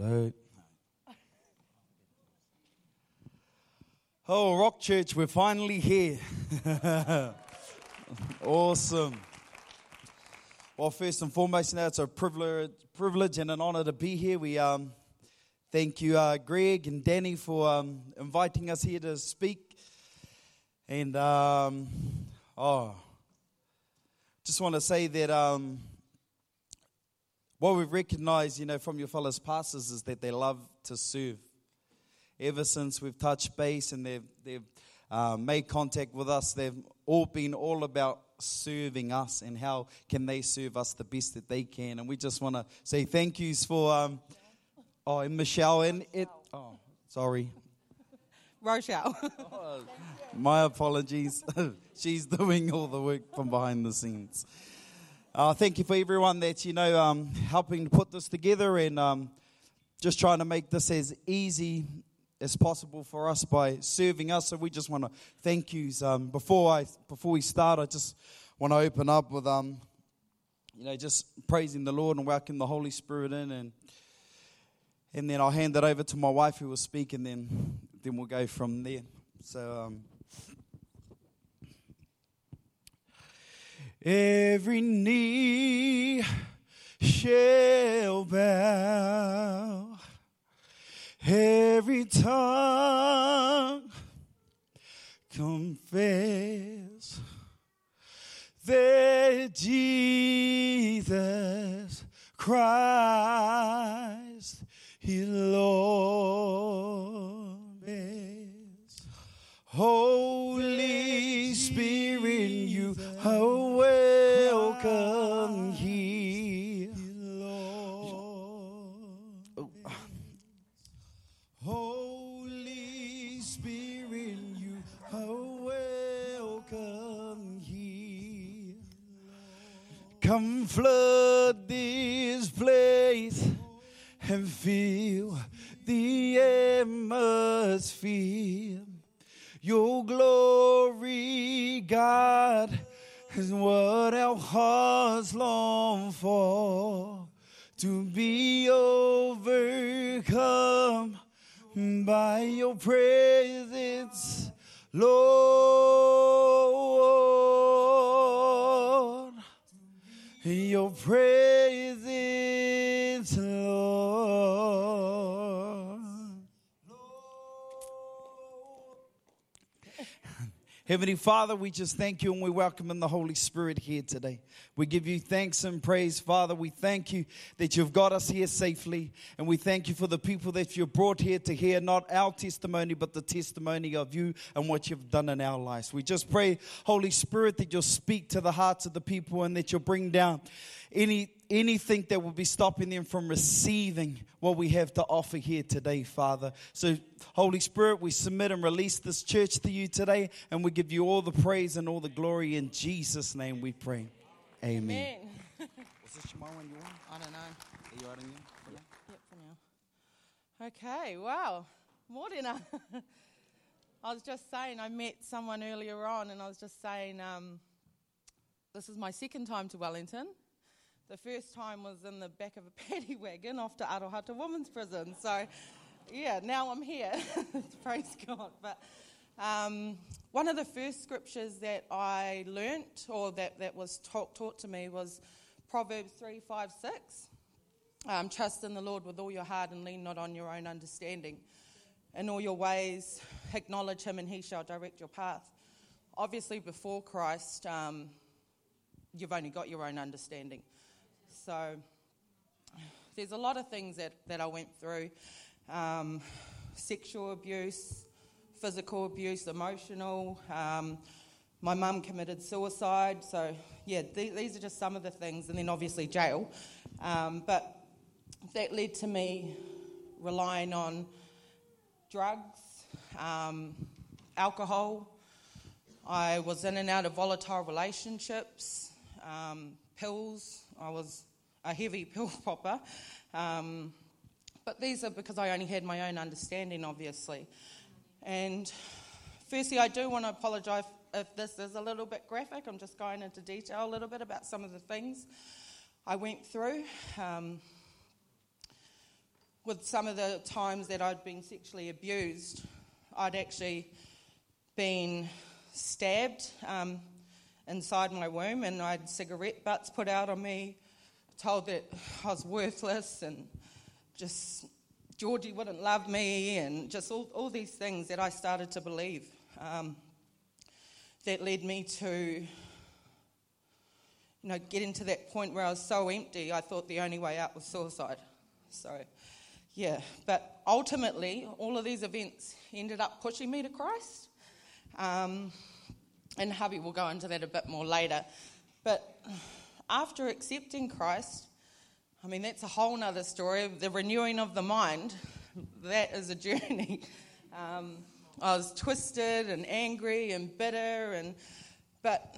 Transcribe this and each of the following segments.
Hello. Oh, Rock Church, we're finally here. awesome. Well, first and foremost, now it's a privilege, privilege and an honor to be here. We um, thank you, uh, Greg and Danny, for um, inviting us here to speak. And um, oh, just want to say that um, what we've recognized, you know, from your fellow pastors is that they love to serve. Ever since we've touched base and they've, they've uh, made contact with us, they've all been all about serving us and how can they serve us the best that they can. And we just want to say thank yous for, um, oh, and Michelle and it, oh, sorry. Rochelle. oh, my apologies. She's doing all the work from behind the scenes. Uh, thank you for everyone that's, you know, um, helping to put this together and um, just trying to make this as easy as possible for us by serving us. So we just want to thank you. Um, before, I, before we start, I just want to open up with, um, you know, just praising the Lord and welcoming the Holy Spirit in. And, and then I'll hand it over to my wife who will speak and then, then we'll go from there. So... Um, Every knee shall bow, every tongue confess that Jesus Christ is Lord. Heavenly Father, we just thank you and we welcome in the Holy Spirit here today. We give you thanks and praise, Father. We thank you that you've got us here safely. And we thank you for the people that you've brought here to hear not our testimony, but the testimony of you and what you've done in our lives. We just pray, Holy Spirit, that you'll speak to the hearts of the people and that you'll bring down any anything that will be stopping them from receiving what we have to offer here today, Father. So, Holy Spirit, we submit and release this church to you today, and we give you all the praise and all the glory in Jesus' name. We pray. Amen. Amen. Was this your one you want? I don't know. Are you writing in? Yep, for now. Okay, wow. Morena. I was just saying, I met someone earlier on, and I was just saying, um, this is my second time to Wellington. The first time was in the back of a paddy wagon off to Arohata Women's Prison. So, yeah, now I'm here. Praise God. But um, one of the first scriptures that I learnt, or that, that was taught, taught to me, was Proverbs 3 5 6. Um, Trust in the Lord with all your heart and lean not on your own understanding. In all your ways, acknowledge Him, and He shall direct your path. Obviously, before Christ, um, you've only got your own understanding. So there's a lot of things that, that I went through um, sexual abuse, physical abuse, emotional. Um, my mum committed suicide. So, yeah, th- these are just some of the things. And then obviously jail. Um, but that led to me relying on drugs, um, alcohol. I was in and out of volatile relationships, um, pills. I was a heavy pill popper. Um, but these are because I only had my own understanding, obviously. And firstly, I do want to apologise if this is a little bit graphic. I'm just going into detail a little bit about some of the things I went through. Um, with some of the times that I'd been sexually abused, I'd actually been stabbed um, inside my womb, and I had cigarette butts put out on me, told that I was worthless, and just Georgie wouldn't love me, and just all, all these things that I started to believe. Um, that led me to you know, getting to that point where I was so empty, I thought the only way out was suicide. So, yeah, but ultimately, all of these events ended up pushing me to Christ. Um, and hubby will go into that a bit more later. But after accepting Christ, I mean, that's a whole other story. The renewing of the mind, that is a journey. Um, I was twisted and angry and bitter, and but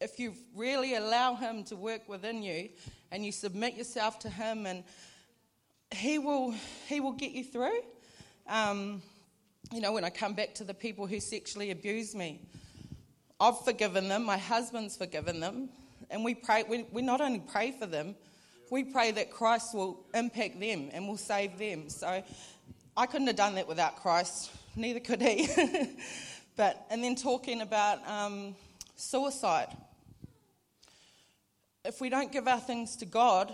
if you really allow Him to work within you and you submit yourself to Him, and He will, He will get you through. Um, you know, when I come back to the people who sexually abuse me, I've forgiven them, my husband's forgiven them, and we pray, we, we not only pray for them, we pray that Christ will impact them and will save them. So I couldn't have done that without Christ, neither could he. but, and then talking about um, suicide if we don't give our things to God,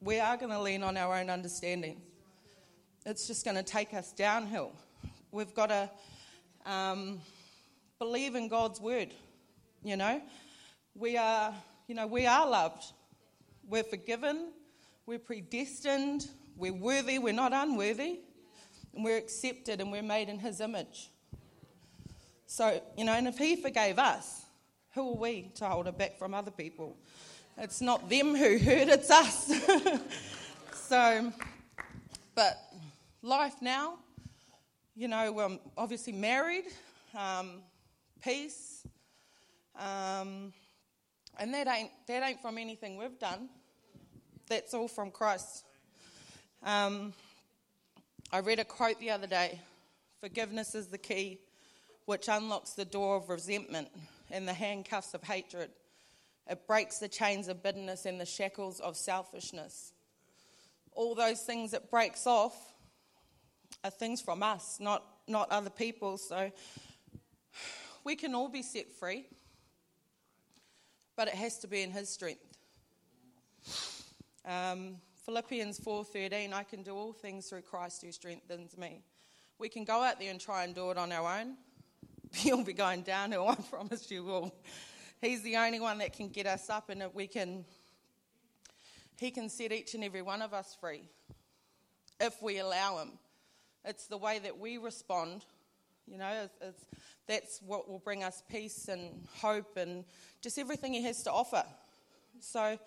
we are going to lean on our own understanding. It's just going to take us downhill. We've got to um, believe in God's word. You know, we are, you know, we are loved. We're forgiven. We're predestined. We're worthy. We're not unworthy. And we're accepted and we're made in His image. So, you know, and if He forgave us, who are we to hold it back from other people? It's not them who hurt, it's us. so, but life now, you know, um, obviously married, um, peace, um, and that ain't, that ain't from anything we've done. That's all from Christ. Um, I read a quote the other day Forgiveness is the key which unlocks the door of resentment and the handcuffs of hatred. It breaks the chains of bitterness and the shackles of selfishness. All those things it breaks off are things from us, not, not other people. So we can all be set free, but it has to be in His strength. Um, Philippians 4:13, I can do all things through Christ who strengthens me. We can go out there and try and do it on our own, you'll be going downhill, I promise you will. He's the only one that can get us up, and we can, He can set each and every one of us free if we allow Him. It's the way that we respond, you know, it's, it's, that's what will bring us peace and hope and just everything He has to offer. So,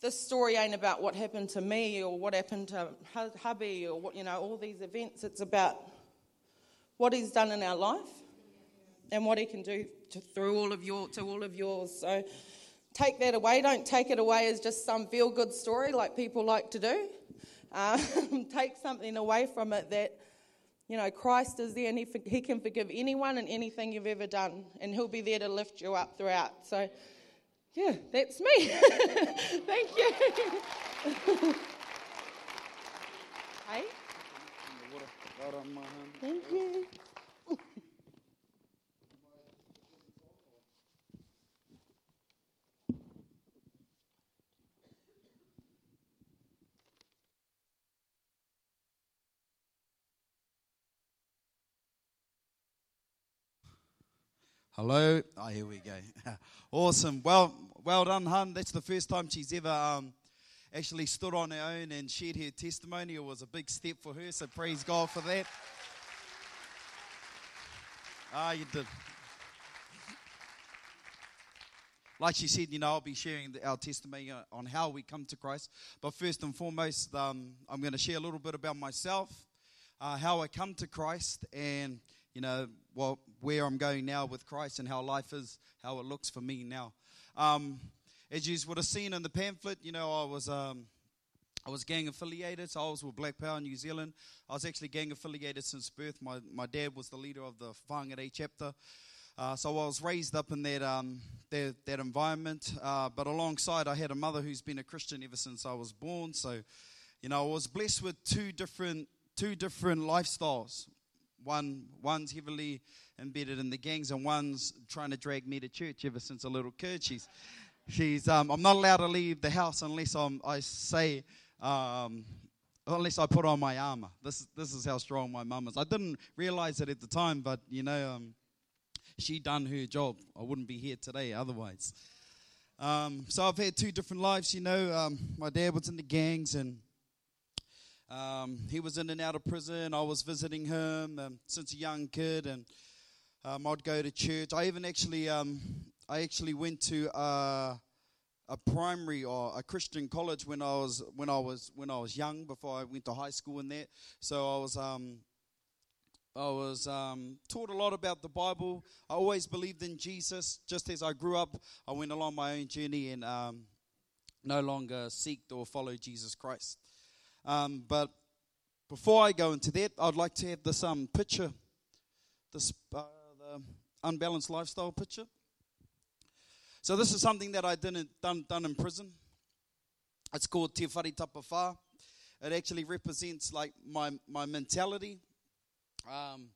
this story ain't about what happened to me or what happened to hubby or what, you know, all these events. It's about what He's done in our life and what He can do to, through all of your to all of yours. So take that away. Don't take it away as just some feel good story like people like to do. Um, take something away from it that you know Christ is there and he, he can forgive anyone and anything you've ever done, and He'll be there to lift you up throughout. So. Yeah, that's me. Thank you. hey? Thank you. Hello. Oh, here we go. awesome. Well, well done, hun. That's the first time she's ever um, actually stood on her own and shared her testimony. It was a big step for her, so praise God for that. Ah, you did. Like she said, you know, I'll be sharing our testimony on how we come to Christ. But first and foremost, um, I'm going to share a little bit about myself, uh, how I come to Christ, and you know, well, where I'm going now with Christ and how life is, how it looks for me now. Um, as you would have seen in the pamphlet, you know, I was um, I was gang affiliated, so I was with Black Power New Zealand. I was actually gang affiliated since birth. My my dad was the leader of the Whangarei chapter. Uh, so I was raised up in that um, that, that environment, uh, but alongside I had a mother who's been a Christian ever since I was born. So you know, I was blessed with two different two different lifestyles. One one's heavily embedded in the gangs, and one's trying to drag me to church ever since a little kid. She's she's um, I'm not allowed to leave the house unless I'm, I say um, unless I put on my armor. This this is how strong my mum is. I didn't realize it at the time, but you know, um, she done her job. I wouldn't be here today otherwise. Um, so I've had two different lives. You know, um, my dad was in the gangs and. Um, he was in and out of prison. I was visiting him um, since a young kid, and um, I'd go to church. I even actually, um, I actually went to uh, a primary or a Christian college when I was when I was when I was young before I went to high school and that. So I was um, I was um, taught a lot about the Bible. I always believed in Jesus. Just as I grew up, I went along my own journey and um, no longer seeked or followed Jesus Christ. Um, but before I go into that, I'd like to have this um, picture, this uh, unbalanced lifestyle picture. So this is something that I didn't done, done in prison. It's called Te Whare Tapawha. It actually represents like my, my mentality, um,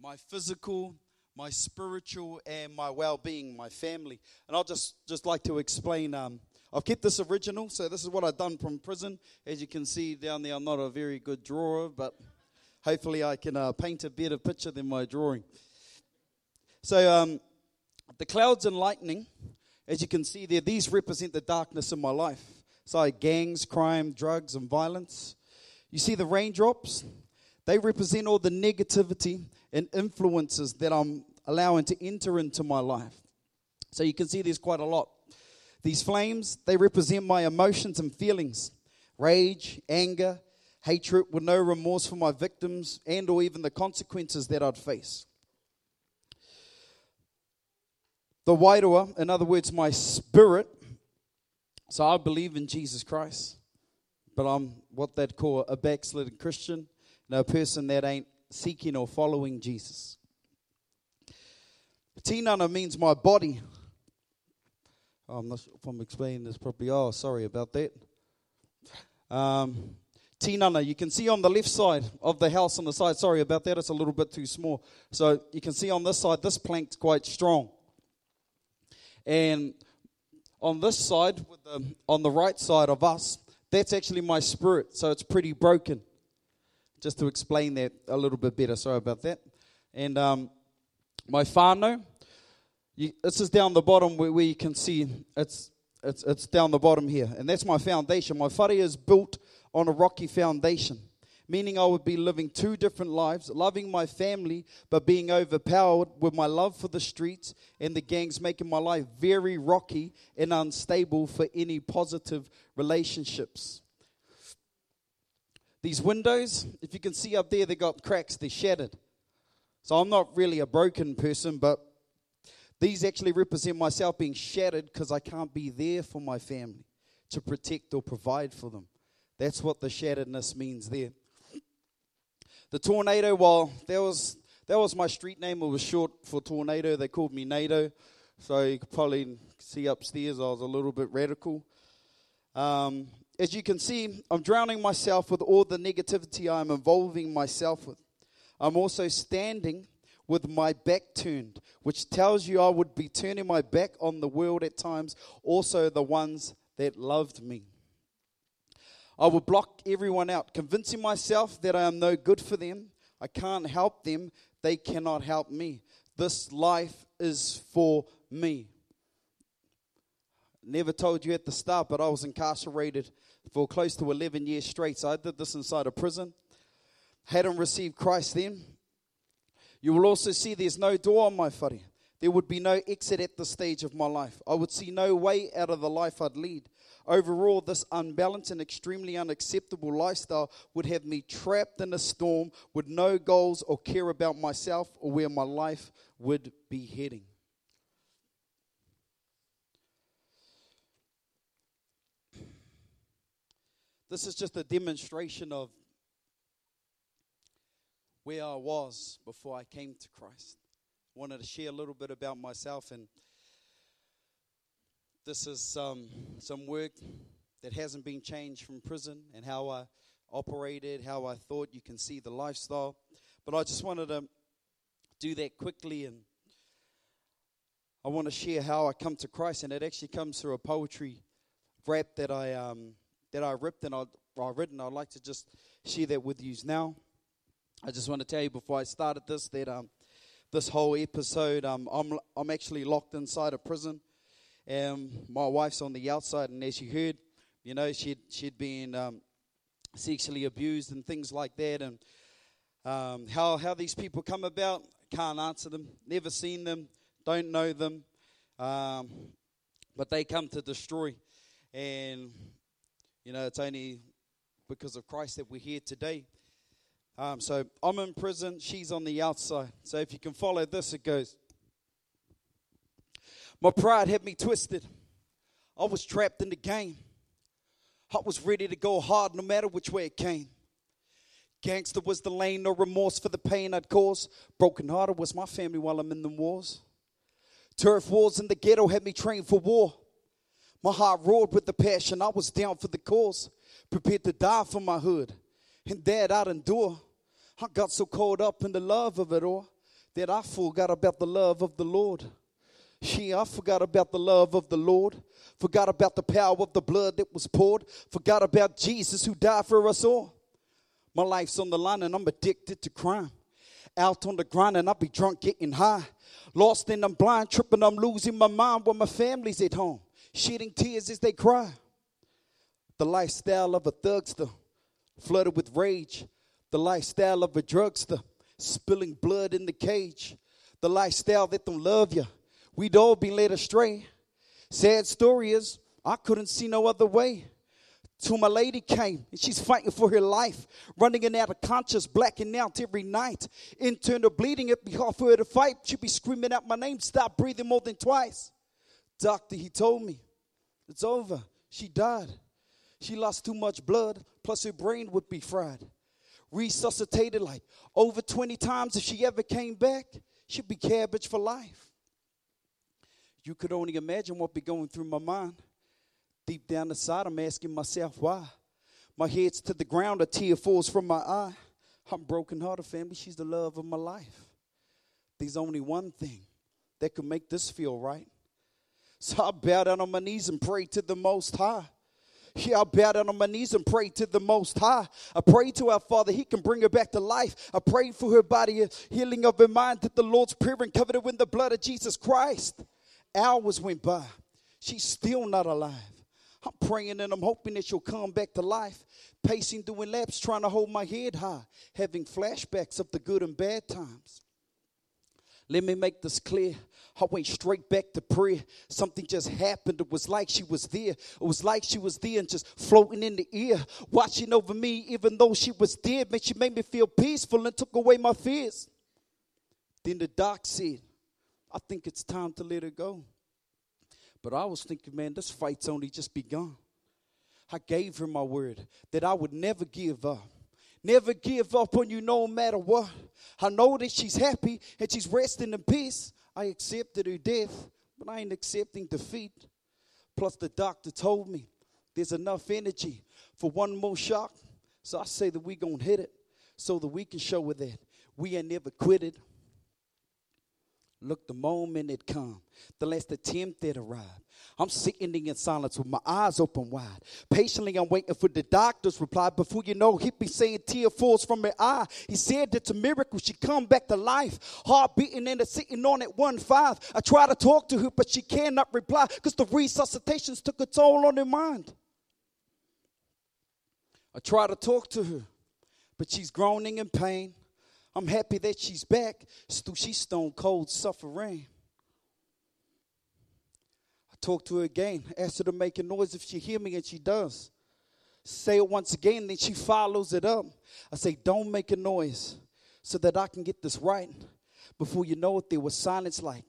my physical, my spiritual, and my well-being, my family. And I'll just just like to explain um, I've kept this original, so this is what I've done from prison. As you can see down there, I'm not a very good drawer, but hopefully I can uh, paint a better picture than my drawing. So, um, the clouds and lightning, as you can see there, these represent the darkness in my life. So, gangs, crime, drugs, and violence. You see the raindrops? They represent all the negativity and influences that I'm allowing to enter into my life. So, you can see there's quite a lot. These flames, they represent my emotions and feelings rage, anger, hatred, with no remorse for my victims and or even the consequences that I'd face. The wairua, in other words, my spirit. So I believe in Jesus Christ, but I'm what they'd call a backslidden Christian, no person that ain't seeking or following Jesus. Tinana means my body, I'm not sure if I'm explaining this properly. Oh, sorry about that. Um, Tinana, you can see on the left side of the house on the side. Sorry about that, it's a little bit too small. So you can see on this side, this plank's quite strong. And on this side, the, on the right side of us, that's actually my spirit. So it's pretty broken. Just to explain that a little bit better. Sorry about that. And um, my whānau, you, this is down the bottom where, where you can see it's, it's, it's down the bottom here. And that's my foundation. My whare is built on a rocky foundation, meaning I would be living two different lives, loving my family, but being overpowered with my love for the streets and the gangs, making my life very rocky and unstable for any positive relationships. These windows, if you can see up there, they got cracks, they're shattered. So I'm not really a broken person, but these actually represent myself being shattered because I can't be there for my family to protect or provide for them. That's what the shatteredness means there. The tornado, well, that was that was my street name. It was short for tornado. They called me NATO. So you could probably see upstairs I was a little bit radical. Um, as you can see, I'm drowning myself with all the negativity I'm involving myself with. I'm also standing with my back turned, which tells you I would be turning my back on the world at times, also the ones that loved me. I would block everyone out, convincing myself that I am no good for them. I can't help them. They cannot help me. This life is for me. Never told you at the start, but I was incarcerated for close to 11 years straight. So I did this inside a prison. Hadn't received Christ then. You will also see there's no door on my whare. There would be no exit at this stage of my life. I would see no way out of the life I'd lead. Overall, this unbalanced and extremely unacceptable lifestyle would have me trapped in a storm with no goals or care about myself or where my life would be heading. This is just a demonstration of where I was before I came to Christ. I wanted to share a little bit about myself, and this is um, some work that hasn't been changed from prison and how I operated, how I thought you can see the lifestyle. But I just wanted to do that quickly and I want to share how I come to Christ, and it actually comes through a poetry rap that I um, that I ripped and I, I written. I'd like to just share that with you now. I just want to tell you before I started this that um, this whole episode, um, I'm I'm actually locked inside a prison, and my wife's on the outside. And as you heard, you know, she'd she'd been um, sexually abused and things like that, and um, how how these people come about, can't answer them. Never seen them, don't know them, um, but they come to destroy. And you know, it's only because of Christ that we're here today. Um, so I'm in prison, she's on the outside. So if you can follow this, it goes. My pride had me twisted. I was trapped in the game. I was ready to go hard no matter which way it came. Gangster was the lane, no remorse for the pain I'd caused. Broken hearted was my family while I'm in the wars. Turf wars in the ghetto had me trained for war. My heart roared with the passion. I was down for the cause, prepared to die for my hood. And that I'd endure. I got so caught up in the love of it all that I forgot about the love of the Lord. Yeah, I forgot about the love of the Lord. Forgot about the power of the blood that was poured. Forgot about Jesus who died for us all. My life's on the line and I'm addicted to crime. Out on the grind and I'll be drunk getting high. Lost and I'm blind, tripping, I'm losing my mind when my family's at home. Shedding tears as they cry. The lifestyle of a thugster, flooded with rage. The lifestyle of a drugster, spilling blood in the cage. The lifestyle that don't love you. We'd all be led astray. Sad story is, I couldn't see no other way till my lady came and she's fighting for her life, running in out of conscious, blacking out every night. Internal bleeding, it be hard for her to fight. She'd be screaming out my name, stop breathing more than twice. Doctor, he told me, it's over. She died. She lost too much blood, plus her brain would be fried. Resuscitated like over 20 times. If she ever came back, she'd be cabbage for life. You could only imagine what be going through my mind. Deep down inside, I'm asking myself why. My head's to the ground, a tear falls from my eye. I'm broken hearted, family. She's the love of my life. There's only one thing that could make this feel right. So I bow down on my knees and pray to the Most High. Yeah, I bow down on my knees and pray to the Most High. I pray to our Father, He can bring her back to life. I pray for her body, healing of her mind, that the Lord's prayer and covered her with the blood of Jesus Christ. Hours went by. She's still not alive. I'm praying and I'm hoping that she'll come back to life. Pacing, doing laps, trying to hold my head high, having flashbacks of the good and bad times. Let me make this clear. I went straight back to prayer. Something just happened. It was like she was there. It was like she was there and just floating in the air, watching over me, even though she was dead. Man, she made me feel peaceful and took away my fears. Then the doc said, I think it's time to let her go. But I was thinking, man, this fight's only just begun. I gave her my word that I would never give up. Never give up on you no matter what. I know that she's happy and she's resting in peace. I accepted her death, but I ain't accepting defeat. Plus, the doctor told me there's enough energy for one more shock. So I say that we gonna hit it so that we can show her that we ain't never quitted. Look, the moment it come, the last attempt that arrived. I'm sitting in silence with my eyes open wide. Patiently, I'm waiting for the doctor's reply. Before you know, he be saying tear falls from her eye. He said it's a miracle. She come back to life. Heart beating and sitting on at one five. I try to talk to her, but she cannot reply because the resuscitations took a toll on her mind. I try to talk to her, but she's groaning in pain. I'm happy that she's back. She's stone cold suffering. I talk to her again, ask her to make a noise if she hear me, and she does. Say it once again, then she follows it up. I say, don't make a noise so that I can get this right. Before you know it, there was silence like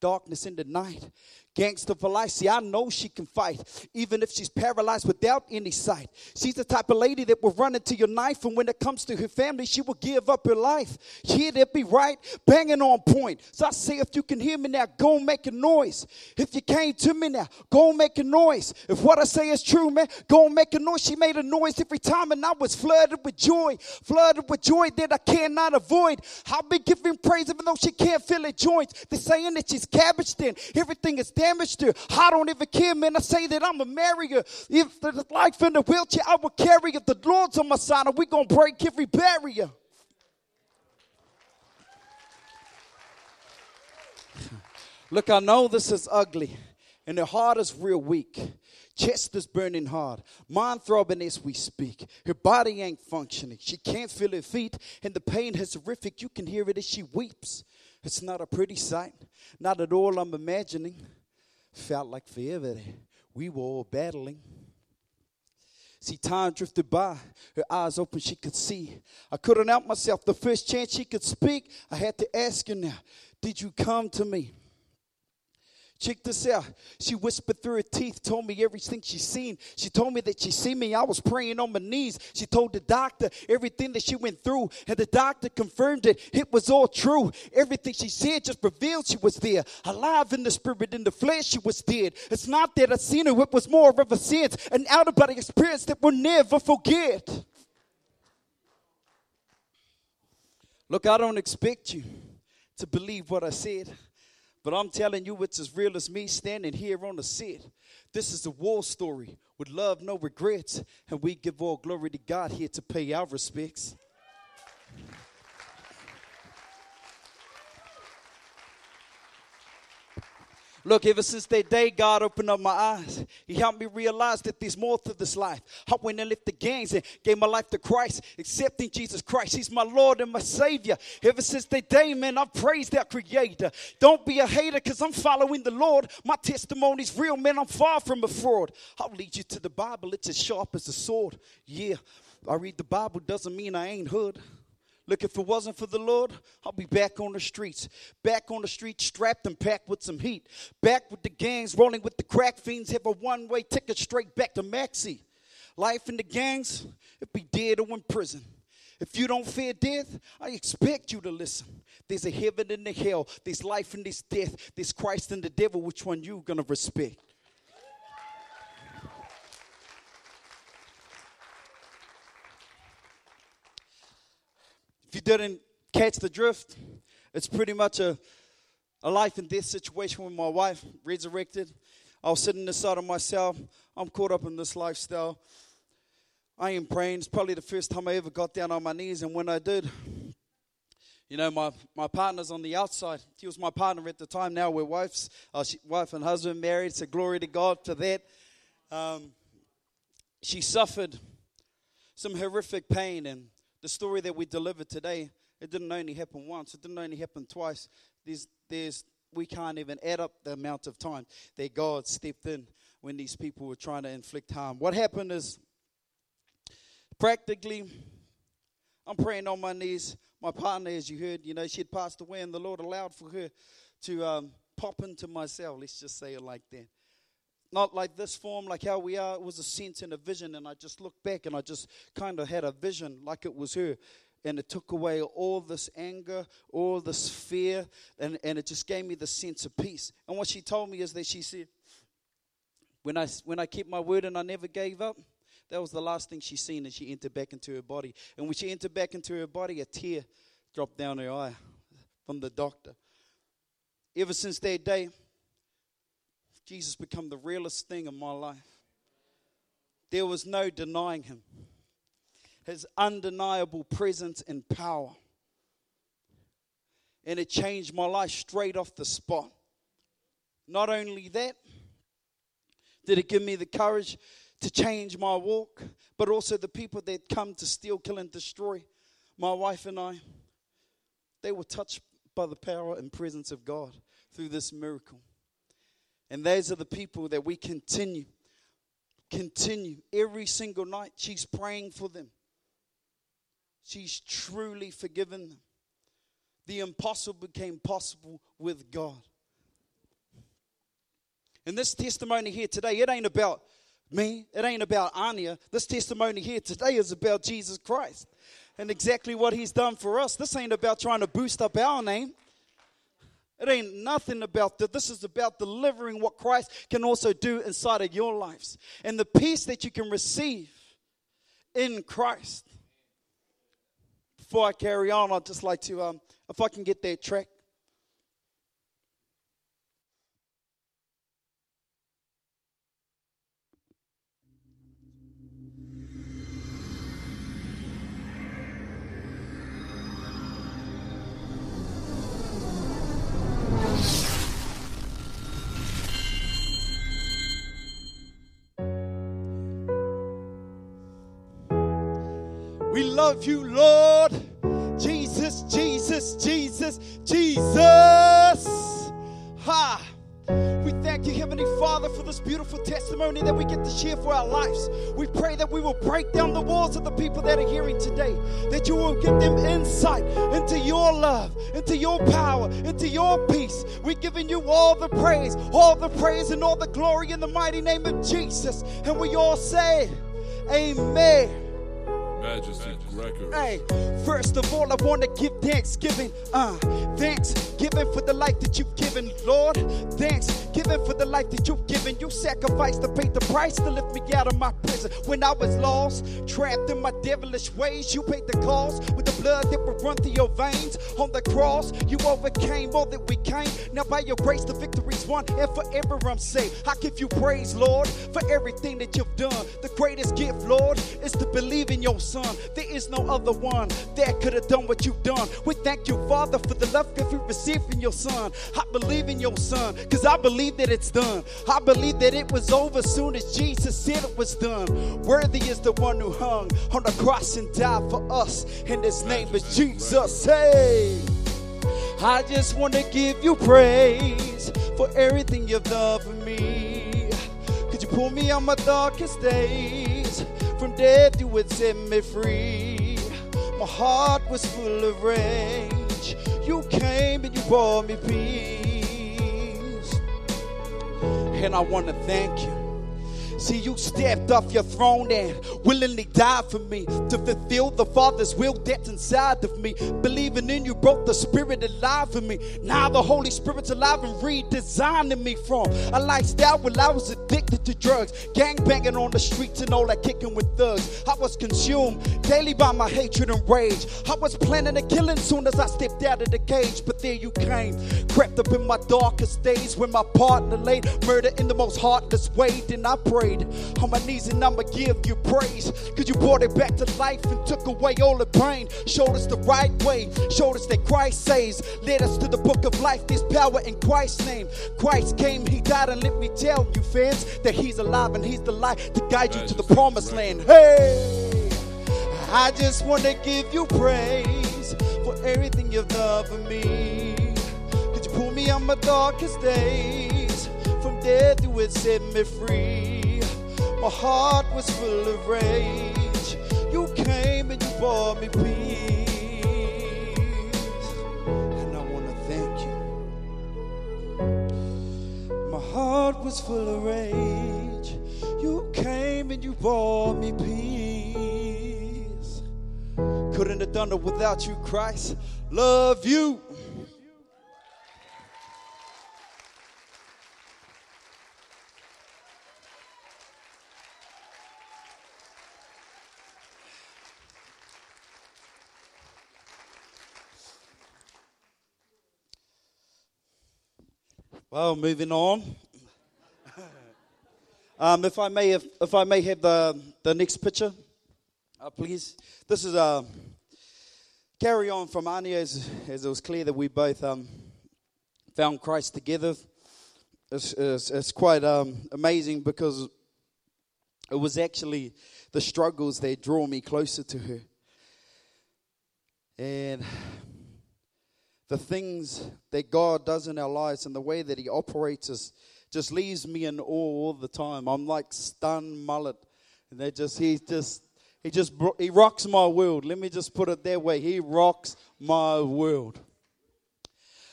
darkness in the night. Gangster for I know she can fight, even if she's paralyzed without any sight. She's the type of lady that will run into your knife, and when it comes to her family, she will give up her life. Yeah, that be right, banging on point. So I say, if you can hear me now, go make a noise. If you came to me now, go make a noise. If what I say is true, man, go make a noise. She made a noise every time, and I was flooded with joy, flooded with joy that I cannot avoid. I'll be giving praise even though she can't feel her joints. They're saying that she's cabbaged in, everything is I don't even care, man. I say that I'm a marrier. If the life in the wheelchair, I will carry it. The Lord's on my side, and we're going to break every barrier. Look, I know this is ugly, and her heart is real weak. Chest is burning hard, mind throbbing as we speak. Her body ain't functioning. She can't feel her feet, and the pain is horrific. You can hear it as she weeps. It's not a pretty sight, not at all I'm imagining. Felt like forever we were all battling. See, time drifted by, her eyes open, she could see. I couldn't help myself. The first chance she could speak, I had to ask her now, Did you come to me? Check this out. She whispered through her teeth, told me everything she seen. She told me that she seen me. I was praying on my knees. She told the doctor everything that she went through, and the doctor confirmed it. It was all true. Everything she said just revealed she was there. Alive in the spirit, in the flesh, she was dead. It's not that I seen her, it was more of a sense, an out of body experience that we'll never forget. Look, I don't expect you to believe what I said. But I'm telling you, it's as real as me standing here on the set. This is a war story with love, no regrets. And we give all glory to God here to pay our respects. Look, ever since that day, God opened up my eyes. He helped me realize that there's more to this life. I went and left the gangs and gave my life to Christ, accepting Jesus Christ. He's my Lord and my Savior. Ever since that day, man, I've praised our Creator. Don't be a hater because I'm following the Lord. My testimony's real, man. I'm far from a fraud. I'll lead you to the Bible. It's as sharp as a sword. Yeah, I read the Bible doesn't mean I ain't hood. Look, if it wasn't for the Lord, I'll be back on the streets. Back on the streets, strapped and packed with some heat. Back with the gangs, rolling with the crack fiends. Have a one way ticket straight back to Maxie. Life in the gangs, it be dead or in prison. If you don't fear death, I expect you to listen. There's a heaven and a hell. There's life and there's death. There's Christ and the devil. Which one you gonna respect? If you didn't catch the drift, it's pretty much a, a life and death situation with my wife, resurrected. I was sitting inside of myself. I'm caught up in this lifestyle. I am praying. It's probably the first time I ever got down on my knees, and when I did, you know, my, my partner's on the outside. He was my partner at the time. Now we're wives, uh, she, wife and husband married. So glory to God for that. Um, she suffered some horrific pain, and the story that we delivered today, it didn't only happen once, it didn't only happen twice. There's, there's, we can't even add up the amount of time that God stepped in when these people were trying to inflict harm. What happened is practically, I'm praying on my knees. My partner, as you heard, you know, she had passed away, and the Lord allowed for her to um, pop into my cell. Let's just say it like that not like this form, like how we are. It was a sense and a vision, and I just looked back and I just kind of had a vision like it was her. And it took away all this anger, all this fear, and, and it just gave me the sense of peace. And what she told me is that she said, when I, when I kept my word and I never gave up, that was the last thing she seen, and she entered back into her body. And when she entered back into her body, a tear dropped down her eye from the doctor. Ever since that day, Jesus become the realest thing in my life. There was no denying him. His undeniable presence and power. And it changed my life straight off the spot. Not only that, did it give me the courage to change my walk, but also the people that come to steal, kill, and destroy. My wife and I, they were touched by the power and presence of God through this miracle. And those are the people that we continue, continue every single night. She's praying for them. She's truly forgiven them. The impossible became possible with God. And this testimony here today, it ain't about me, it ain't about Anya. This testimony here today is about Jesus Christ and exactly what he's done for us. This ain't about trying to boost up our name. It ain't nothing about that. This is about delivering what Christ can also do inside of your lives and the peace that you can receive in Christ. Before I carry on, I'd just like to, um, if I can get that track. We love you, Lord. Jesus, Jesus, Jesus, Jesus. Ha. We thank you, Heavenly Father, for this beautiful testimony that we get to share for our lives. We pray that we will break down the walls of the people that are hearing today, that you will give them insight into your love, into your power, into your peace. We're giving you all the praise, all the praise, and all the glory in the mighty name of Jesus. And we all say, Amen. Majesty Records. Hey, first of all, I want to give thanksgiving. Uh, thanksgiving for the life that you've given, Lord. Thanks, Thanksgiving for the life that you've given. You sacrificed to pay the price to lift me out of my prison. When I was lost, trapped in my devilish ways, you paid the cost with the blood that would run through your veins. On the cross, you overcame all that we came. Now, by your grace, the victory's won, and forever I'm saved. I give you praise, Lord, for everything that you've done. The greatest gift, Lord, is to believe in your Son. There is no other one that could have done what you've done. We thank you, Father, for the love that we received in your Son. I believe in your Son because I believe that it's done. I believe that it was over soon as Jesus said it was done. Worthy is the one who hung on the cross and died for us. And his name is Jesus. Hey, I just want to give you praise for everything you've done for me. Could you pull me on my darkest days? From death, you would set me free. My heart was full of rage. You came and you brought me peace. And I want to thank you. See, you stepped off your throne and willingly died for me to fulfill the Father's will that's inside of me. Believing in you broke the Spirit alive in me. Now the Holy Spirit's alive and redesigning me from a lifestyle where I was addicted to drugs, gang banging on the streets and all that kicking with thugs. I was consumed daily by my hatred and rage. I was planning a killing soon as I stepped out of the cage, but there you came, crept up in my darkest days when my partner laid murder in the most heartless way. Then I prayed on my knees and I'ma give you praise. Cause you brought it back to life and took away all the pain. Showed us the right way, showed us that Christ saves. Led us to the book of life, there's power in Christ's name. Christ came, he died, and let me tell you, fans, that he's alive and he's the light to guide you to the promised land. Hey! I just want to give you praise for everything you've done for me. Could you pull me on my darkest days? From death, you would set me free. My heart was full of rage. You came and you brought me peace. And I want to thank you. My heart was full of rage. You came and you brought me peace. Couldn't have done it without you, Christ. Love you. Well, moving on. Um, if I may, have, if I may have the the next picture, uh, please. This is a uh, carry on from Anya, as, as it was clear that we both um, found Christ together. It's, it's, it's quite um, amazing because it was actually the struggles that drew me closer to her, and the things that God does in our lives and the way that He operates us just leaves me in awe all the time. I'm like stunned mullet, and they just He just He just He rocks my world. Let me just put it that way. He rocks my world.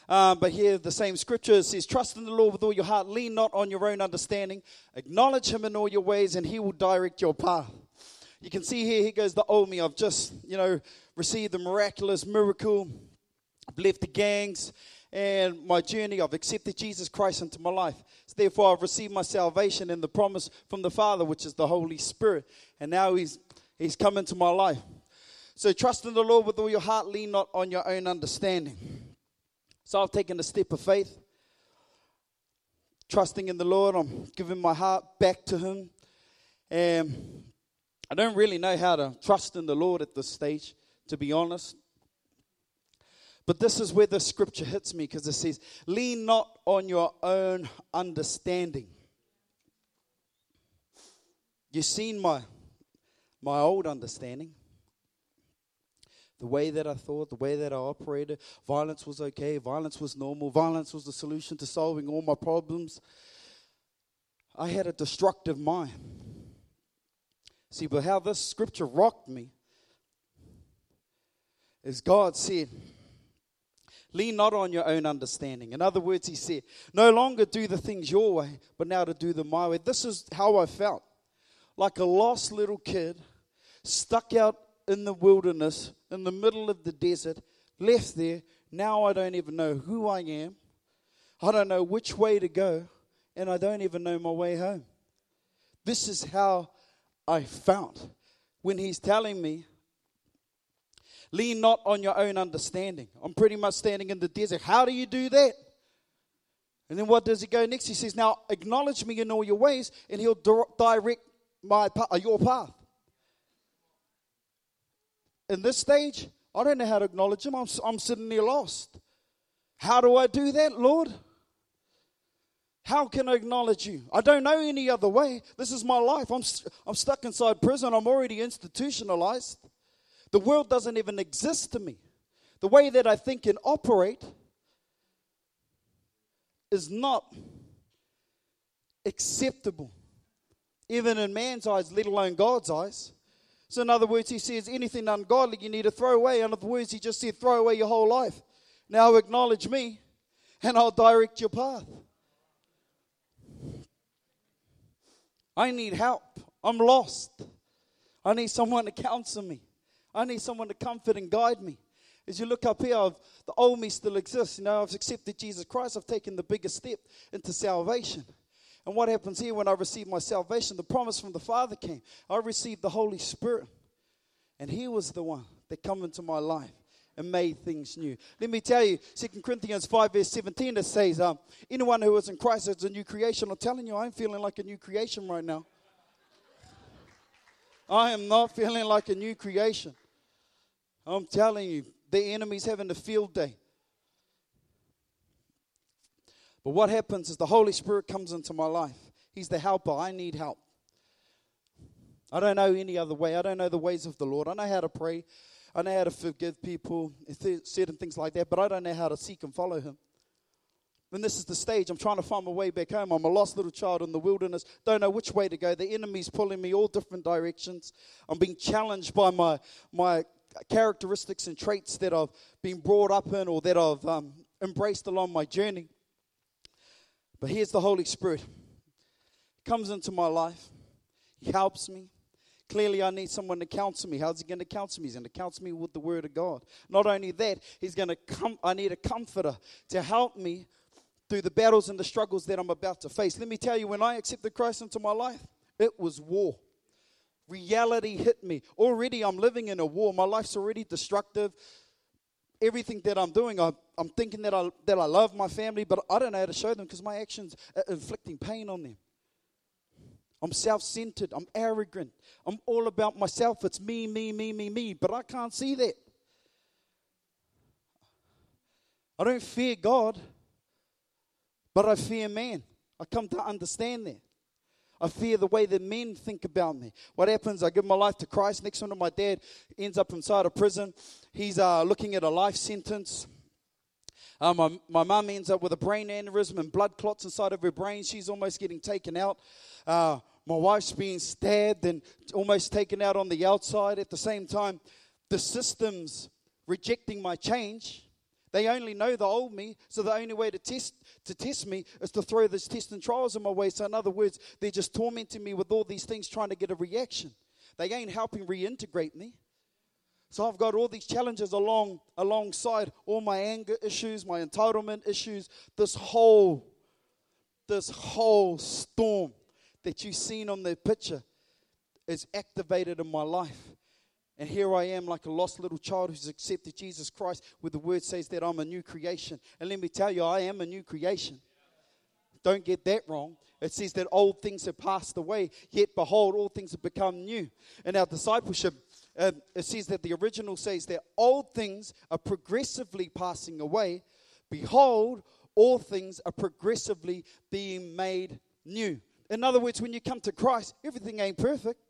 Um, but here, the same scripture says, Trust in the Lord with all your heart, lean not on your own understanding, acknowledge him in all your ways, and he will direct your path. You can see here, he goes, The old me. I've just, you know, received the miraculous miracle. I've left the gangs and my journey. I've accepted Jesus Christ into my life. So therefore, I've received my salvation and the promise from the Father, which is the Holy Spirit. And now he's, he's come into my life. So trust in the Lord with all your heart, lean not on your own understanding. So I've taken a step of faith, trusting in the Lord. I'm giving my heart back to Him. And I don't really know how to trust in the Lord at this stage, to be honest. But this is where the scripture hits me because it says, Lean not on your own understanding. You've seen my, my old understanding the way that I thought, the way that I operated. Violence was okay, violence was normal, violence was the solution to solving all my problems. I had a destructive mind. See, but how this scripture rocked me is God said, Lean not on your own understanding. In other words, He said, No longer do the things your way, but now to do them my way. This is how I felt like a lost little kid stuck out in the wilderness, in the middle of the desert, left there. Now I don't even know who I am. I don't know which way to go, and I don't even know my way home. This is how I felt when he's telling me, lean not on your own understanding. I'm pretty much standing in the desert. How do you do that? And then what does he go next? He says, Now acknowledge me in all your ways, and he'll direct my, uh, your path in this stage, I don't know how to acknowledge Him. I'm, I'm sitting there lost. How do I do that, Lord? How can I acknowledge you? I don't know any other way. This is my life. I'm, I'm stuck inside prison. I'm already institutionalized. The world doesn't even exist to me. The way that I think and operate is not acceptable, even in man's eyes, let alone God's eyes. So, in other words, he says anything ungodly you need to throw away. In other words, he just said throw away your whole life. Now acknowledge me, and I'll direct your path. I need help. I'm lost. I need someone to counsel me. I need someone to comfort and guide me. As you look up here, I've, the old me still exists. You know, I've accepted Jesus Christ. I've taken the biggest step into salvation. And what happens here when I receive my salvation? The promise from the Father came. I received the Holy Spirit. And He was the one that come into my life and made things new. Let me tell you, 2 Corinthians 5, verse 17, it says, um, Anyone who is in Christ is a new creation. I'm telling you, I'm feeling like a new creation right now. I am not feeling like a new creation. I'm telling you, the enemy's having a field day. But what happens is the Holy Spirit comes into my life. He's the helper. I need help. I don't know any other way. I don't know the ways of the Lord. I know how to pray. I know how to forgive people, certain things like that, but I don't know how to seek and follow Him. And this is the stage. I'm trying to find my way back home. I'm a lost little child in the wilderness. Don't know which way to go. The enemy's pulling me all different directions. I'm being challenged by my, my characteristics and traits that I've been brought up in or that I've um, embraced along my journey. But here's the Holy Spirit. He comes into my life. He helps me. Clearly, I need someone to counsel me. How's he going to counsel me? He's going to counsel me with the Word of God. Not only that, he's going to come. I need a comforter to help me through the battles and the struggles that I'm about to face. Let me tell you, when I accepted Christ into my life, it was war. Reality hit me. Already, I'm living in a war. My life's already destructive everything that I'm doing, I, am thinking that I, that I love my family, but I don't know how to show them because my actions are inflicting pain on them. I'm self centered. I'm arrogant. I'm all about myself. It's me, me, me, me, me. But I can't see that. I don't fear God, but I fear man. I come to understand that. I fear the way that men think about me. What happens? I give my life to Christ. Next one, my dad ends up inside a prison. He's uh, looking at a life sentence. Uh, my, my mum ends up with a brain aneurysm and blood clots inside of her brain. She's almost getting taken out. Uh, my wife's being stabbed and almost taken out on the outside. At the same time, the system's rejecting my change. They only know the old me, so the only way to test to test me is to throw these tests and trials in my way. So in other words, they're just tormenting me with all these things, trying to get a reaction. They ain't helping reintegrate me. So I've got all these challenges along alongside all my anger issues, my entitlement issues, this whole this whole storm that you've seen on the picture is activated in my life. And here I am, like a lost little child who's accepted Jesus Christ, where the word says that I'm a new creation. And let me tell you, I am a new creation. Don't get that wrong. It says that old things have passed away, yet behold, all things have become new. In our discipleship, uh, it says that the original says that old things are progressively passing away. Behold, all things are progressively being made new. In other words, when you come to Christ, everything ain't perfect.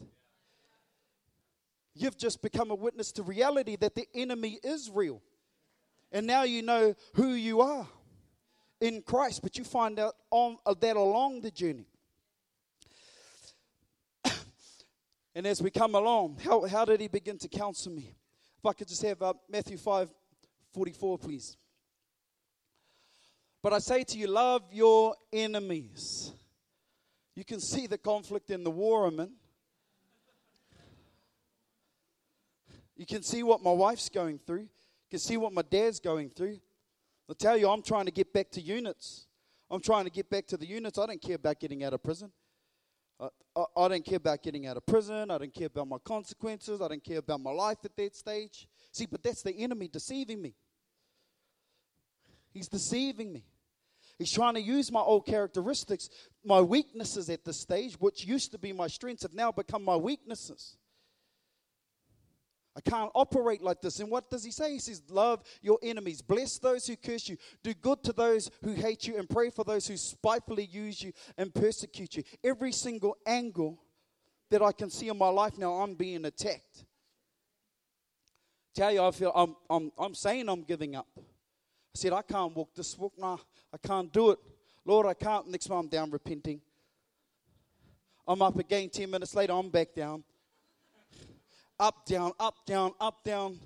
You've just become a witness to reality that the enemy is real. And now you know who you are in Christ, but you find out on, uh, that along the journey. and as we come along, how, how did he begin to counsel me? If I could just have uh, Matthew 5 44, please. But I say to you, love your enemies. You can see the conflict in the war I'm in. You can see what my wife's going through. You can see what my dad's going through. I tell you, I'm trying to get back to units. I'm trying to get back to the units. I don't care about getting out of prison. I, I, I don't care about getting out of prison. I don't care about my consequences. I don't care about my life at that stage. See, but that's the enemy deceiving me. He's deceiving me. He's trying to use my old characteristics, my weaknesses at this stage, which used to be my strengths, have now become my weaknesses. I can't operate like this. And what does he say? He says, Love your enemies, bless those who curse you, do good to those who hate you, and pray for those who spitefully use you and persecute you. Every single angle that I can see in my life now, I'm being attacked. Tell you, I feel I'm, I'm, I'm saying I'm giving up. I said, I can't walk this walk. Nah, I can't do it. Lord, I can't. Next time I'm down repenting. I'm up again 10 minutes later, I'm back down up, down, up, down, up, down.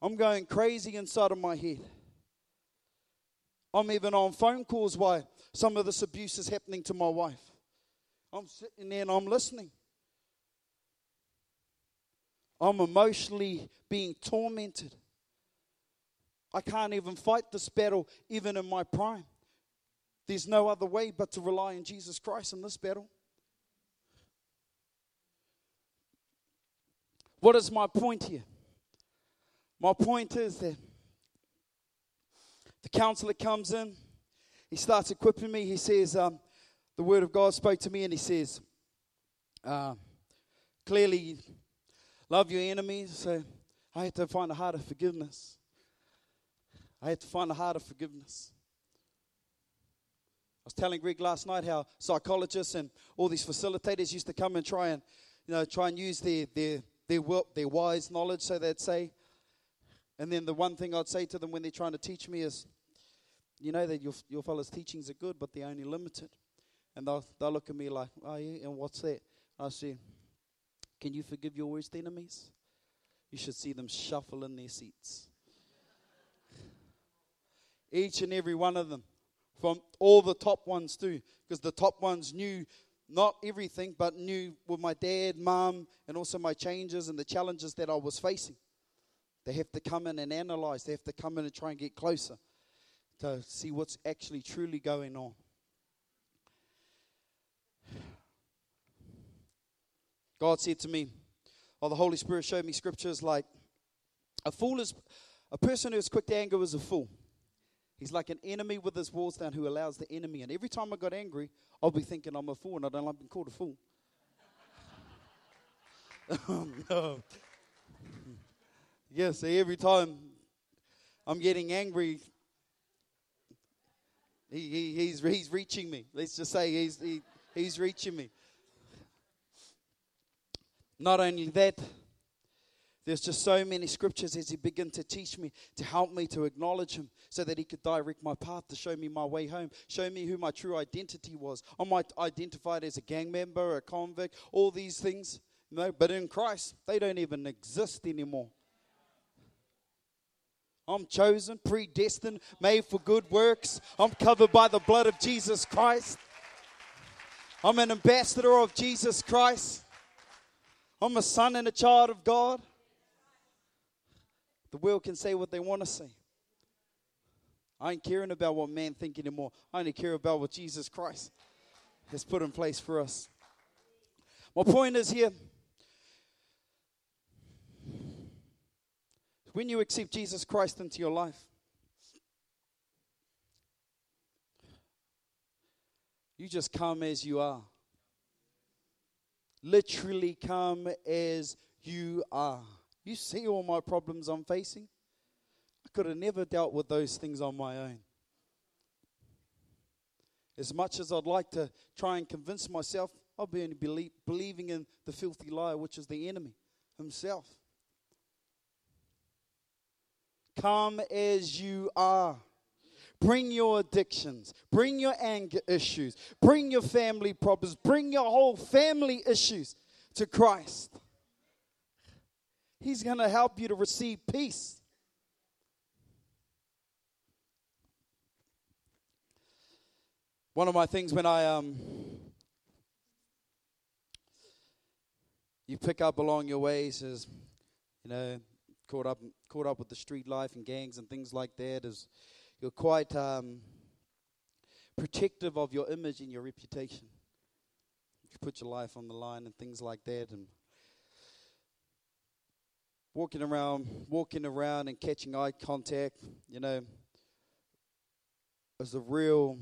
I'm going crazy inside of my head. I'm even on phone calls why some of this abuse is happening to my wife. I'm sitting there and I'm listening. I'm emotionally being tormented. I can't even fight this battle, even in my prime. There's no other way but to rely on Jesus Christ in this battle. What is my point here? My point is that the counselor comes in, he starts equipping me. He says, um, The word of God spoke to me, and he says, uh, Clearly, love your enemies. So I had to find a heart of forgiveness. I had to find a heart of forgiveness. I was telling Greg last night how psychologists and all these facilitators used to come and try and, you know, try and use their, their their, their wise knowledge, so they'd say. And then the one thing I'd say to them when they're trying to teach me is, you know that your, your fellows' teachings are good, but they're only limited. And they'll, they'll look at me like, oh, yeah, and what's that? I say, can you forgive your worst enemies? You should see them shuffle in their seats. Each and every one of them, from all the top ones too, because the top ones knew not everything, but knew with my dad, mum, and also my changes and the challenges that I was facing. They have to come in and analyze, they have to come in and try and get closer to see what's actually truly going on. God said to me, or the Holy Spirit showed me scriptures like a fool is a person who is quick to anger is a fool. He's like an enemy with his walls down who allows the enemy. And every time I got angry, I'll be thinking I'm a fool and I don't like being called a fool. no. Um, yeah, so every time I'm getting angry, he, he, he's, he's reaching me. Let's just say he's, he, he's reaching me. Not only that, there's just so many scriptures as he began to teach me, to help me to acknowledge him so that he could direct my path, to show me my way home, show me who my true identity was. I might identify as a gang member, a convict, all these things. No, but in Christ, they don't even exist anymore. I'm chosen, predestined, made for good works. I'm covered by the blood of Jesus Christ. I'm an ambassador of Jesus Christ. I'm a son and a child of God. The world can say what they want to say. I ain't caring about what man think anymore. I only care about what Jesus Christ has put in place for us. My point is here when you accept Jesus Christ into your life, you just come as you are. Literally come as you are. You see all my problems I'm facing? I could have never dealt with those things on my own. As much as I'd like to try and convince myself, I'll be only believe, believing in the filthy liar, which is the enemy himself. Come as you are. Bring your addictions, bring your anger issues, bring your family problems, bring your whole family issues to Christ. He's going to help you to receive peace. One of my things when I um, you pick up along your ways is, you know, caught up caught up with the street life and gangs and things like that. Is you're quite um, protective of your image and your reputation. You put your life on the line and things like that, and walking around, walking around and catching eye contact. You know, is a real.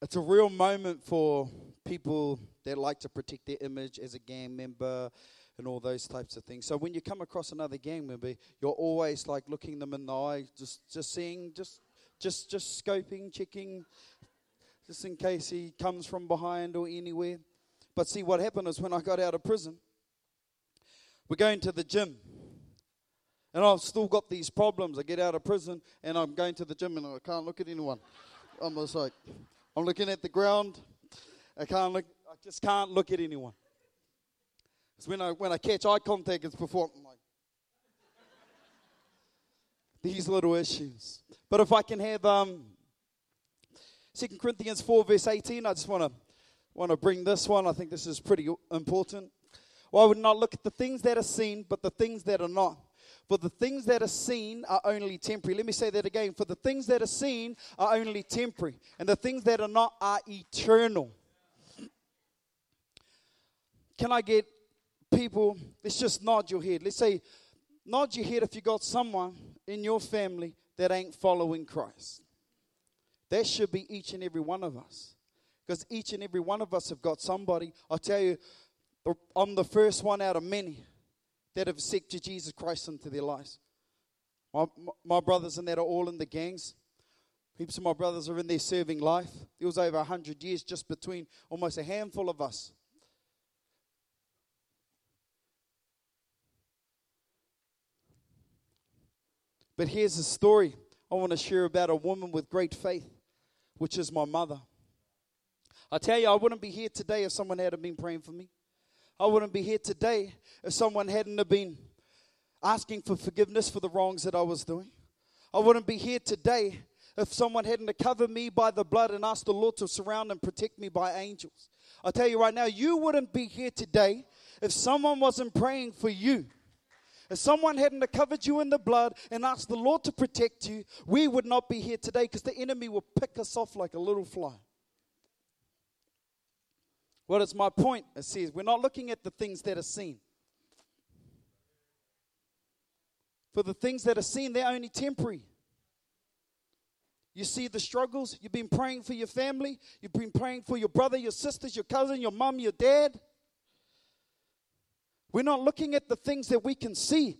It's a real moment for people that like to protect their image as a gang member and all those types of things. So when you come across another gang member, you're always like looking them in the eye, just just seeing, just just just scoping, checking, just in case he comes from behind or anywhere. But see, what happened is when I got out of prison, we're going to the gym. And I've still got these problems. I get out of prison and I'm going to the gym and I can't look at anyone. I'm just like, I'm looking at the ground. I can't look. I just can't look at anyone. Because when I, when I catch eye contact, it's before I'm like, these little issues. But if I can have um, 2 Corinthians 4, verse 18, I just want to want to bring this one. I think this is pretty important. I would not look at the things that are seen, but the things that are not. For the things that are seen are only temporary. Let me say that again. For the things that are seen are only temporary, and the things that are not are eternal. Can I get people, let's just nod your head. Let's say, nod your head if you got someone in your family that ain't following Christ. That should be each and every one of us. Because each and every one of us have got somebody. I'll tell you, I'm the first one out of many that have accepted Jesus Christ into their lives. My, my brothers and that are all in the gangs. Heaps of my brothers are in there serving life. It was over 100 years just between almost a handful of us. But here's a story I want to share about a woman with great faith, which is my mother. I tell you, I wouldn't be here today if someone hadn't been praying for me. I wouldn't be here today if someone hadn't have been asking for forgiveness for the wrongs that I was doing. I wouldn't be here today if someone hadn't have covered me by the blood and asked the Lord to surround and protect me by angels. I tell you right now, you wouldn't be here today if someone wasn't praying for you. If someone hadn't covered you in the blood and asked the Lord to protect you, we would not be here today because the enemy will pick us off like a little fly. What is my point? It says we're not looking at the things that are seen. For the things that are seen, they're only temporary. You see the struggles, you've been praying for your family, you've been praying for your brother, your sisters, your cousin, your mom, your dad. We're not looking at the things that we can see.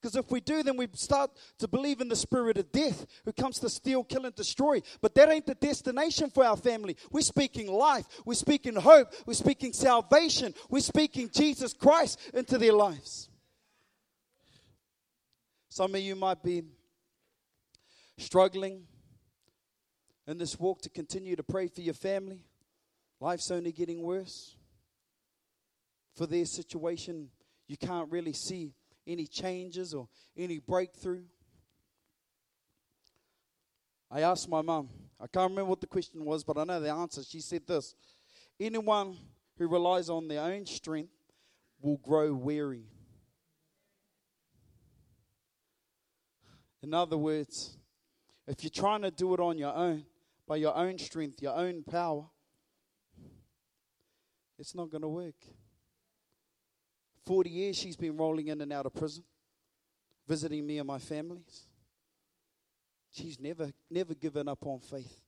Because if we do, then we start to believe in the spirit of death who comes to steal, kill, and destroy. But that ain't the destination for our family. We're speaking life. We're speaking hope. We're speaking salvation. We're speaking Jesus Christ into their lives. Some of you might be struggling in this walk to continue to pray for your family. Life's only getting worse for their situation, you can't really see any changes or any breakthrough? I asked my mum, I can't remember what the question was, but I know the answer. She said this Anyone who relies on their own strength will grow weary. In other words, if you're trying to do it on your own, by your own strength, your own power, it's not going to work. 40 years she's been rolling in and out of prison, visiting me and my families. She's never, never given up on faith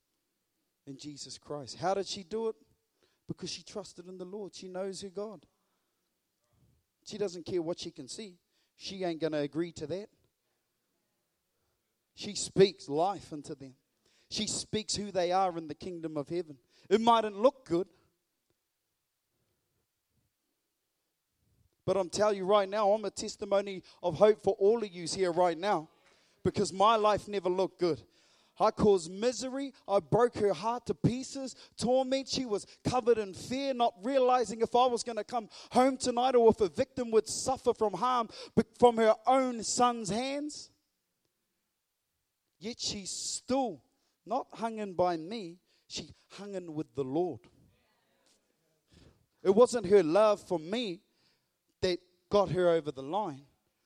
in Jesus Christ. How did she do it? Because she trusted in the Lord. She knows her God. She doesn't care what she can see. She ain't going to agree to that. She speaks life into them. She speaks who they are in the kingdom of heaven. It mightn't look good. But I'm telling you right now, I'm a testimony of hope for all of you here right now because my life never looked good. I caused misery. I broke her heart to pieces, torment. She was covered in fear, not realizing if I was going to come home tonight or if a victim would suffer from harm from her own son's hands. Yet she still not hung in by me, she hung in with the Lord. It wasn't her love for me that got her over the line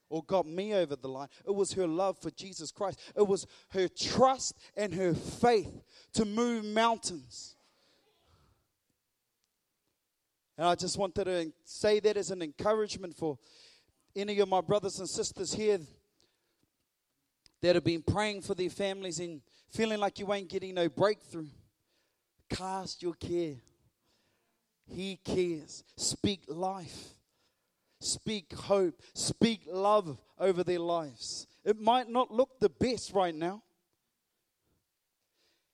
or got me over the line. It was her love for Jesus Christ. It was her trust and her faith to move mountains. And I just wanted to say that as an encouragement for any of my brothers and sisters here that have been praying for their families and feeling like you ain't getting no breakthrough. Cast your care. He cares. Speak life speak hope, speak love over their lives. It might not look the best right now.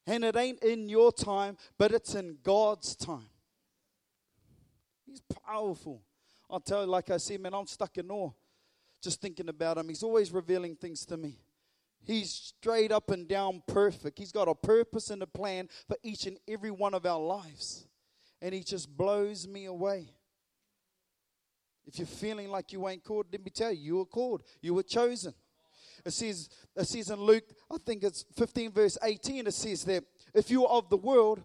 And it ain't in your time, but it's in God's time. He's powerful. I'll tell you, like I said, man, I'm stuck in awe just thinking about him. He's always revealing things to me. He's straight up and down perfect. He's got a purpose and a plan for each and every one of our lives. And he just blows me away. If you're feeling like you ain't called, let me tell you, you were called. You were chosen. It says, it says in Luke, I think it's 15, verse 18, it says that if you are of the world,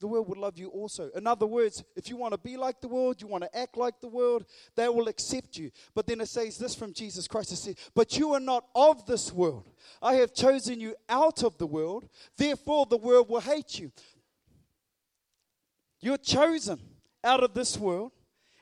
the world will love you also. In other words, if you want to be like the world, you want to act like the world, they will accept you. But then it says this from Jesus Christ it says, But you are not of this world. I have chosen you out of the world, therefore the world will hate you. You're chosen out of this world.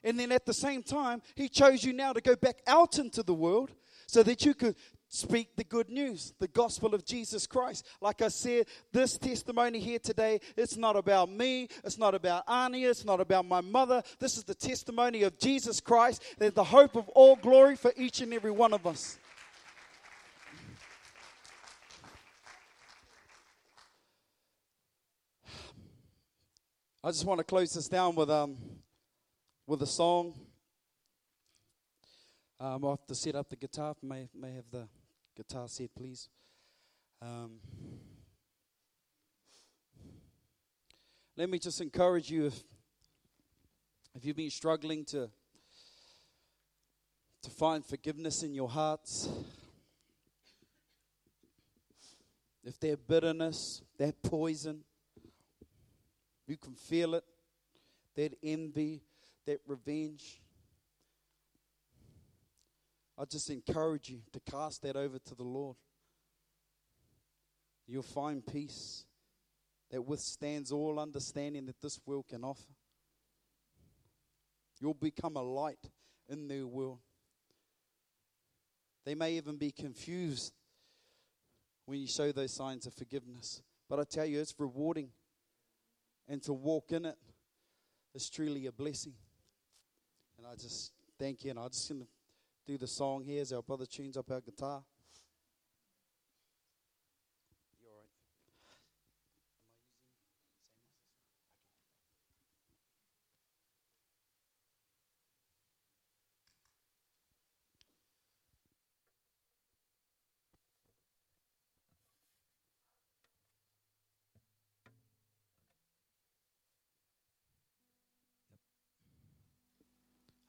And then at the same time, He chose you now to go back out into the world so that you could speak the good news, the gospel of Jesus Christ. Like I said, this testimony here today, it's not about me, it's not about Ania, it's not about my mother. This is the testimony of Jesus Christ. There's the hope of all glory for each and every one of us. I just want to close this down with um, with a song. Um, I'll have to set up the guitar. May, may have the guitar set, please. Um, let me just encourage you if, if you've been struggling to, to find forgiveness in your hearts, if there's bitterness, that poison, you can feel it, that envy, that revenge. I just encourage you to cast that over to the Lord. You'll find peace that withstands all understanding that this world can offer. You'll become a light in their world. They may even be confused when you show those signs of forgiveness. But I tell you, it's rewarding. And to walk in it is truly a blessing. And I just thank you. And I'm just going to do the song here as our brother tunes up our guitar.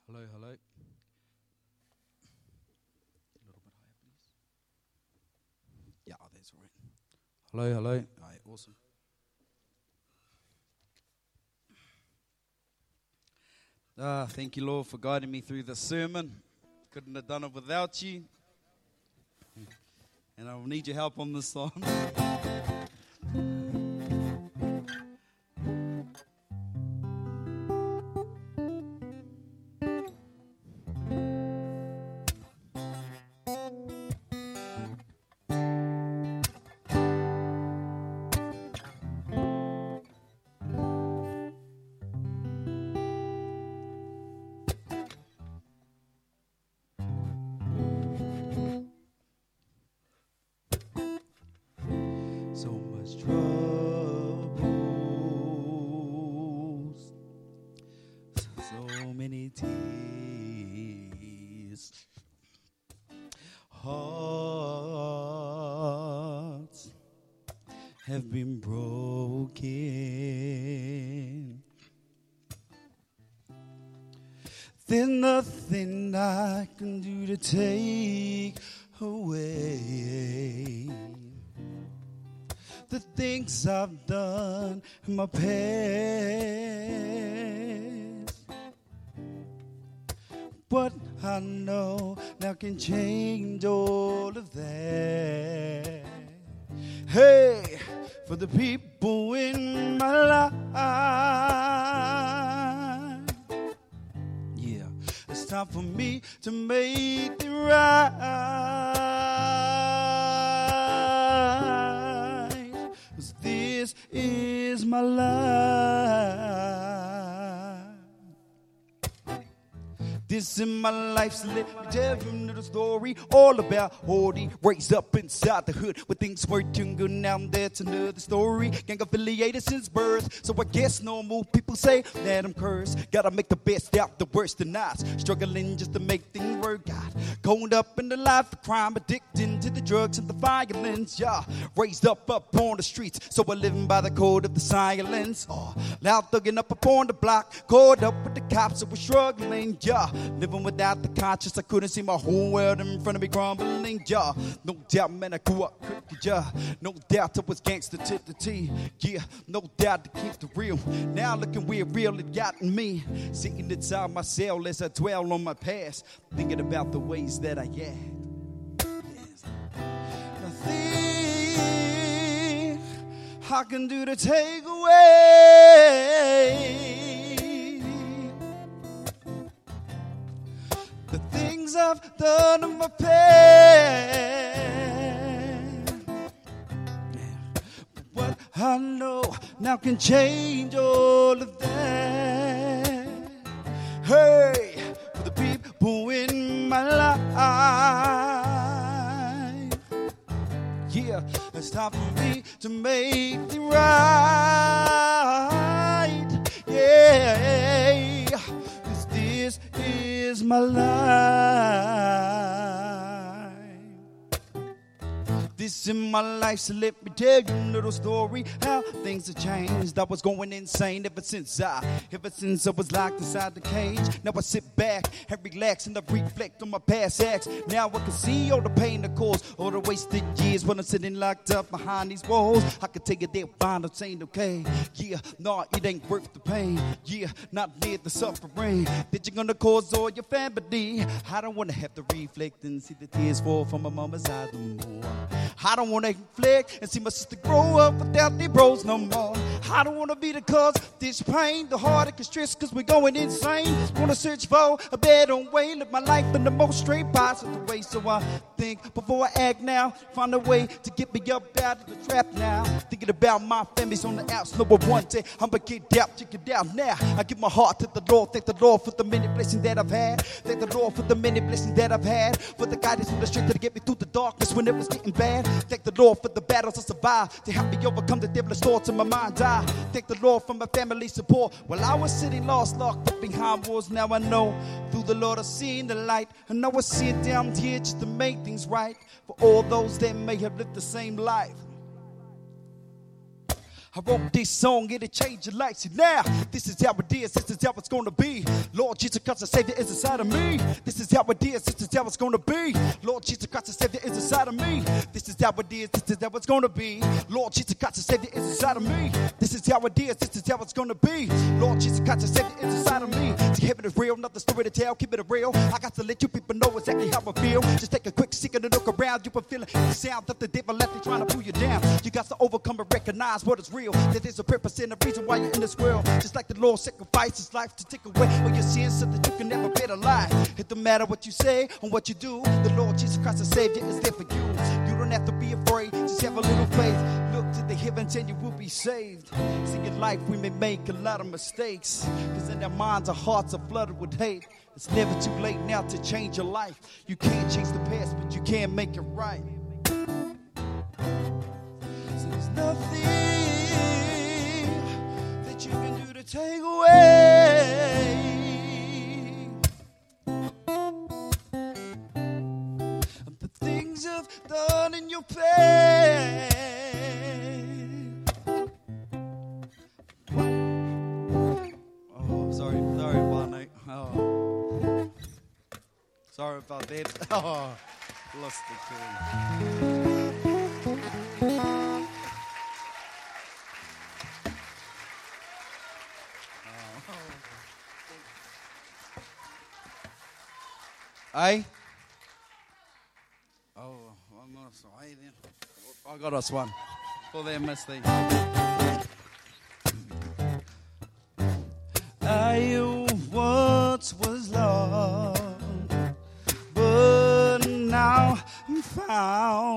Hello, hello. that's right. Hello, hello. All right, awesome. Ah, thank you, Lord, for guiding me through the sermon. Couldn't have done it without you. And I'll need your help on this song. so much troubles, so many tears, hearts have been broken. There's nothing I can do to take away things I've done in my past. But I know now can change all of that. Hey, for the people in my life. Yeah, it's time for me to make it right. In my life's me tell you a little story all about Horty. Raised up inside the hood where things were too good. Now that's another story. Gang affiliated since birth, so I guess normal people say that I'm cursed. Gotta make the best out the worst of nights. Struggling just to make things work out. Cold up in the life of crime, addicted to the drugs and the violence. Yeah, raised up up on the streets, so we're living by the code of the silence. Oh, loud thugging up upon the block, caught up with the cops, so we're struggling. Yeah, living without the conscience, I couldn't see my whole world in front of me crumbling. Yeah, no doubt, man, I grew up crooked. Yeah, no doubt I was gangster to the T. Yeah, no doubt to keep the real. Now looking where real it gotten me. Sitting inside my cell as I dwell on my past, thinking about the ways that I. Nothing I can do to take away things I've done in my past. What I know now can change all of that. Hey, for the people in my life. Yeah, it's time for me to make it right. Yeah, is my life. This in my life, so let me tell you a little story how things have changed. I was going insane ever since I, ever since I was locked inside the cage. Now I sit back and relax and I reflect on my past acts. Now I can see all the pain that caused, all the wasted years when I'm sitting locked up behind these walls. I can take it there, fine, I'm saying okay. Yeah, no, it ain't worth the pain. Yeah, not near the suffering that you're gonna cause all your family. I don't wanna have to reflect and see the tears fall from my mama's eyes no more. I don't wanna reflect and see my sister grow up without their bros no more. I don't wanna be the cause this pain, the heartache and stress, cause we're going insane. Wanna search for a better way, live my life in the most straight positive way. So I think before I act now, find a way to get me up out of the trap now. Thinking about my family's on the outs, what one day I'ma get down, check it out now. I give my heart to the Lord, thank the Lord for the many blessings that I've had. Thank the Lord for the many blessings that I've had. For the guidance and the strength to get me through the darkness when it was getting bad. Thank the Lord for the battles I survived to help me overcome the devilish thoughts in my mind. I thank the Lord for my family support. While I was sitting lost, locked up behind walls, now I know through the Lord I've seen the light. And now I see it down here just to make things right for all those that may have lived the same life. I wrote this song, it'll change your life. See now, this is how it is, this is how it's gonna be. Lord Jesus Christ, the Savior is inside of me. This is how it is, this is how it's gonna be. Lord Jesus Christ, the Savior is inside of me. This is how it is, this is how it's gonna be. Lord Jesus Christ, the Savior is inside of me. This is how it is, this is how it's gonna be. Lord Jesus Christ, the Savior is inside of me. See, heaven is real, nothing story to tell, keep it real. I got to let you people know exactly how I feel. Just take a quick second and look around, you will feel the sound of the devil left trying to pull you down. You got to overcome and recognize what is real. That there's a purpose and a reason why you're in this world. Just like the Lord sacrificed his life to take away all your sins so that you can never better life. It don't matter what you say or what you do, the Lord Jesus Christ, the Savior, is there for you. You don't have to be afraid, just have a little faith. Look to the heavens and you will be saved. See, in life we may make a lot of mistakes, because in our minds, our hearts are flooded with hate. It's never too late now to change your life. You can't change the past, but you can make it right. So there's nothing take away the things you've done in your past. Oh, sorry, sorry that. Oh. Sorry about that. Oh, lost the tune. Hey? Oh, I'm not sorry then. I got us one. For them, Misty. I once was lost, but now I'm found.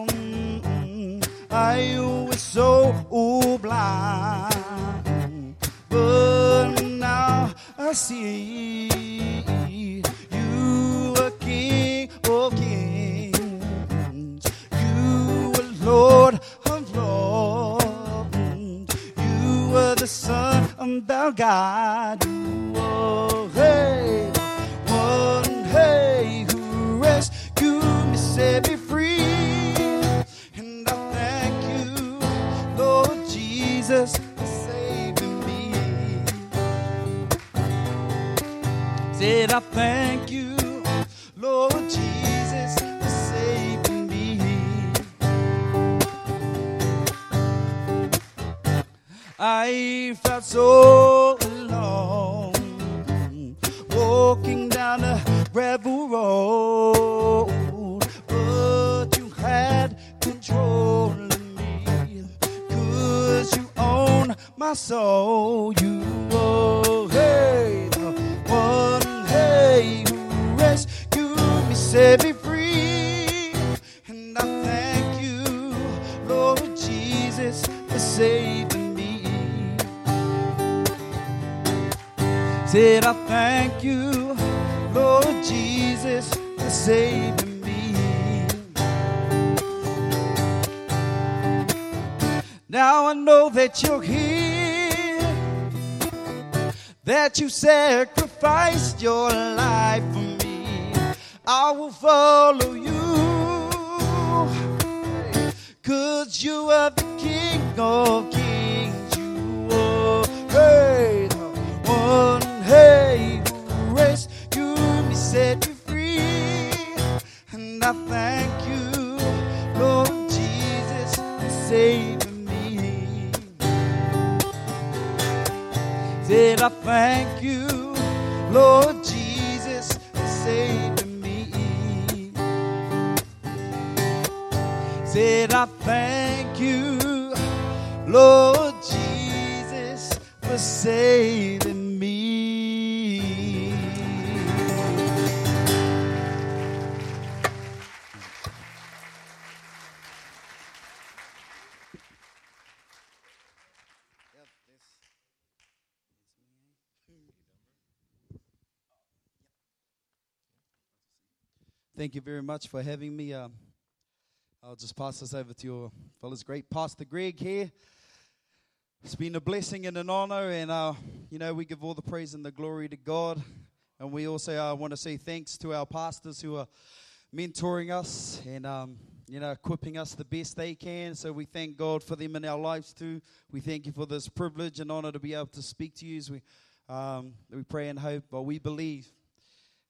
Now I know that you're here, that you sacrificed your life for me. I will follow you, cause you are the King of Kings. I thank you, Lord Jesus, for saving me. Said I thank you, Lord Jesus, for saving Thank you very much for having me. Um, I'll just pass this over to your fellows. Great Pastor Greg here. It's been a blessing and an honor, and uh, you know we give all the praise and the glory to God. And we also uh, want to say thanks to our pastors who are mentoring us, and um, you know, equipping us the best they can. So we thank God for them in our lives too. We thank you for this privilege and honor to be able to speak to you as we, um, we pray and hope, but we believe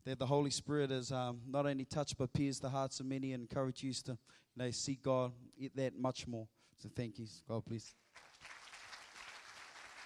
that the Holy Spirit has um, not only touched but pierced the hearts of many and encouraged you to you know, seek God that much more. So thank you. God bless.